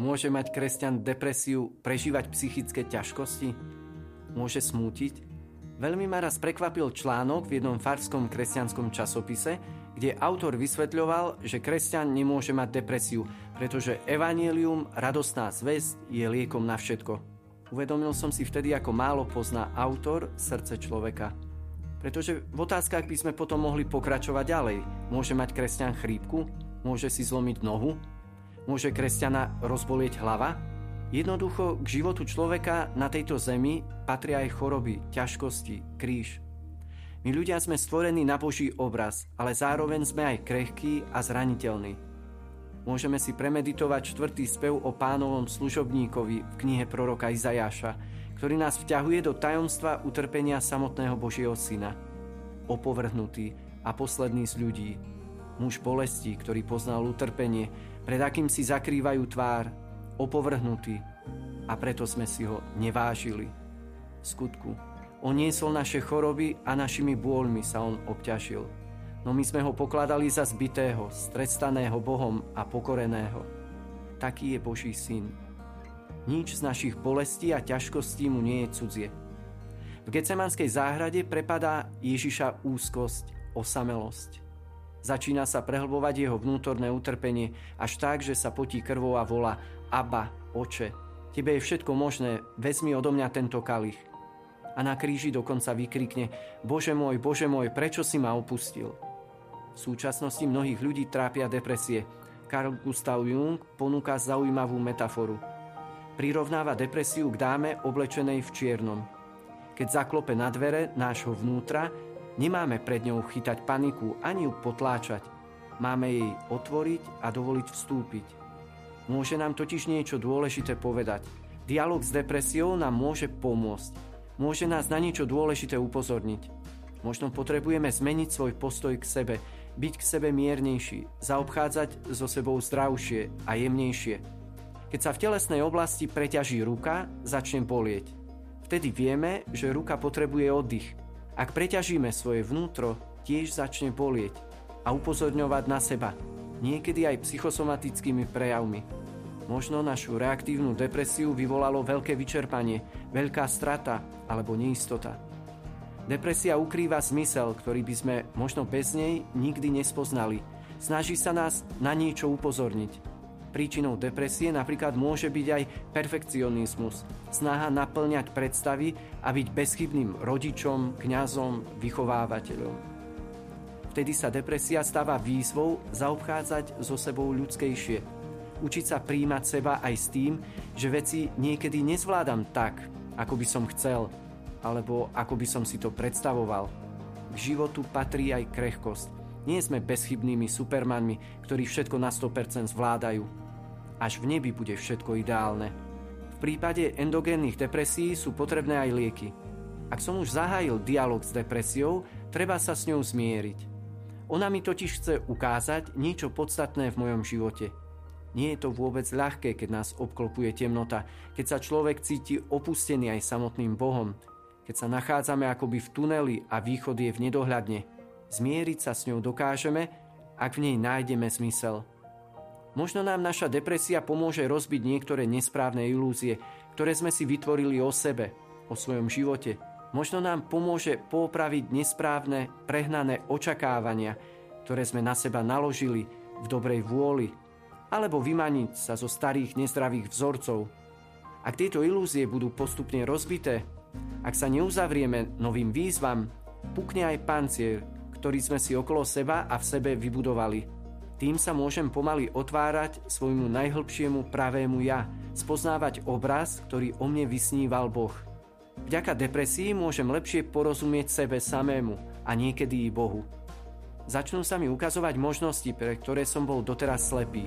Môže mať kresťan depresiu, prežívať psychické ťažkosti? Môže smútiť? Veľmi ma raz prekvapil článok v jednom farskom kresťanskom časopise, kde autor vysvetľoval, že kresťan nemôže mať depresiu, pretože evanílium, radostná zväzť je liekom na všetko. Uvedomil som si vtedy, ako málo pozná autor srdce človeka. Pretože v otázkach by sme potom mohli pokračovať ďalej. Môže mať kresťan chrípku? Môže si zlomiť nohu? Môže kresťana rozbolieť hlava? Jednoducho k životu človeka na tejto zemi patria aj choroby, ťažkosti, kríž. My ľudia sme stvorení na Boží obraz, ale zároveň sme aj krehkí a zraniteľní. Môžeme si premeditovať čtvrtý spev o pánovom služobníkovi v knihe proroka Izajáša, ktorý nás vťahuje do tajomstva utrpenia samotného Božieho syna. Opovrhnutý a posledný z ľudí, muž bolesti, ktorý poznal utrpenie, pred akým si zakrývajú tvár, opovrhnutí a preto sme si ho nevážili. V skutku, on niesol naše choroby a našimi bôľmi sa on obťažil. No my sme ho pokladali za zbitého, strestaného Bohom a pokoreného. Taký je Boží syn. Nič z našich bolestí a ťažkostí mu nie je cudzie. V Gecemanskej záhrade prepadá Ježiša úzkosť, osamelosť. Začína sa prehlbovať jeho vnútorné utrpenie až tak, že sa potí krvou a volá Abba, oče, tebe je všetko možné, vezmi odo mňa tento kalich. A na kríži dokonca vykrikne Bože môj, Bože môj, prečo si ma opustil? V súčasnosti mnohých ľudí trápia depresie. Carl Gustav Jung ponúka zaujímavú metaforu. Prirovnáva depresiu k dáme oblečenej v čiernom. Keď zaklope na dvere nášho vnútra, Nemáme pred ňou chytať paniku ani ju potláčať. Máme jej otvoriť a dovoliť vstúpiť. Môže nám totiž niečo dôležité povedať. Dialóg s depresiou nám môže pomôcť. Môže nás na niečo dôležité upozorniť. Možno potrebujeme zmeniť svoj postoj k sebe, byť k sebe miernejší, zaobchádzať so sebou zdravšie a jemnejšie. Keď sa v telesnej oblasti preťaží ruka, začne bolieť. Vtedy vieme, že ruka potrebuje oddych – ak preťažíme svoje vnútro, tiež začne bolieť a upozorňovať na seba, niekedy aj psychosomatickými prejavmi. Možno našu reaktívnu depresiu vyvolalo veľké vyčerpanie, veľká strata alebo neistota. Depresia ukrýva zmysel, ktorý by sme možno bez nej nikdy nespoznali. Snaží sa nás na niečo upozorniť. Príčinou depresie napríklad môže byť aj perfekcionizmus, snaha naplňať predstavy a byť bezchybným rodičom, kňazom, vychovávateľom. Vtedy sa depresia stáva výzvou zaobchádzať so sebou ľudskejšie. Učiť sa príjmať seba aj s tým, že veci niekedy nezvládam tak, ako by som chcel, alebo ako by som si to predstavoval. K životu patrí aj krehkosť. Nie sme bezchybnými supermanmi, ktorí všetko na 100% zvládajú. Až v nebi bude všetko ideálne. V prípade endogénnych depresí sú potrebné aj lieky. Ak som už zahájil dialog s depresiou, treba sa s ňou zmieriť. Ona mi totiž chce ukázať niečo podstatné v mojom živote. Nie je to vôbec ľahké, keď nás obklopuje temnota, keď sa človek cíti opustený aj samotným Bohom, keď sa nachádzame akoby v tuneli a východ je v nedohľadne. Zmieriť sa s ňou dokážeme, ak v nej nájdeme zmysel – Možno nám naša depresia pomôže rozbiť niektoré nesprávne ilúzie, ktoré sme si vytvorili o sebe, o svojom živote. Možno nám pomôže popraviť nesprávne, prehnané očakávania, ktoré sme na seba naložili v dobrej vôli, alebo vymaniť sa zo starých nezdravých vzorcov. Ak tieto ilúzie budú postupne rozbité, ak sa neuzavrieme novým výzvam, pukne aj pancier, ktorý sme si okolo seba a v sebe vybudovali – tým sa môžem pomaly otvárať svojmu najhlbšiemu pravému ja, spoznávať obraz, ktorý o mne vysníval Boh. Vďaka depresii môžem lepšie porozumieť sebe samému a niekedy i Bohu. Začnú sa mi ukazovať možnosti, pre ktoré som bol doteraz slepý.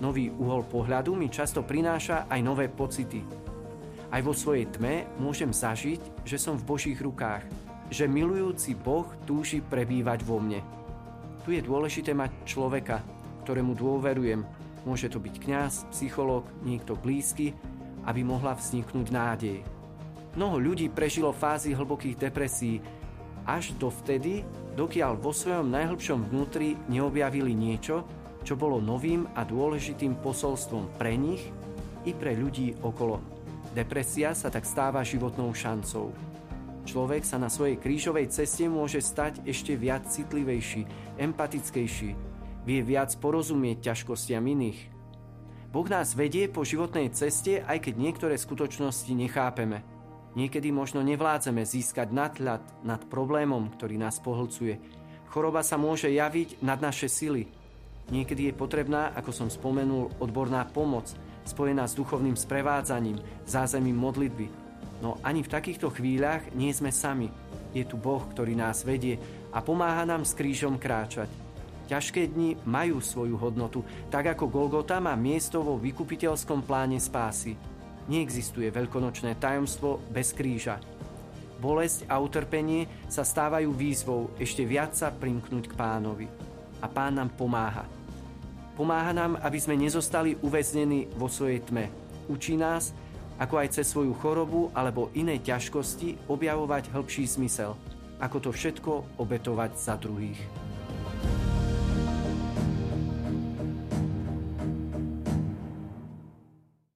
Nový uhol pohľadu mi často prináša aj nové pocity. Aj vo svojej tme môžem zažiť, že som v Božích rukách, že milujúci Boh túži prebývať vo mne. Tu je dôležité mať človeka, ktorému dôverujem. Môže to byť kňaz, psychológ, niekto blízky, aby mohla vzniknúť nádej. Mnoho ľudí prežilo fázy hlbokých depresí až dovtedy, dokiaľ vo svojom najhlbšom vnútri neobjavili niečo, čo bolo novým a dôležitým posolstvom pre nich i pre ľudí okolo. Depresia sa tak stáva životnou šancou. Človek sa na svojej krížovej ceste môže stať ešte viac citlivejší, empatickejší, vie viac porozumieť ťažkostiam iných. Boh nás vedie po životnej ceste, aj keď niektoré skutočnosti nechápeme – Niekedy možno nevládzeme získať nadhľad nad problémom, ktorý nás pohlcuje. Choroba sa môže javiť nad naše sily. Niekedy je potrebná, ako som spomenul, odborná pomoc, spojená s duchovným sprevádzaním, zázemím modlitby. No ani v takýchto chvíľach nie sme sami. Je tu Boh, ktorý nás vedie a pomáha nám s krížom kráčať. Ťažké dni majú svoju hodnotu, tak ako Golgota má miesto vo vykupiteľskom pláne spásy. Neexistuje veľkonočné tajomstvo bez kríža. Bolesť a utrpenie sa stávajú výzvou ešte viac sa primknúť k pánovi. A pán nám pomáha. Pomáha nám, aby sme nezostali uväznení vo svojej tme. Učí nás, ako aj cez svoju chorobu alebo iné ťažkosti objavovať hĺbší zmysel. Ako to všetko obetovať za druhých.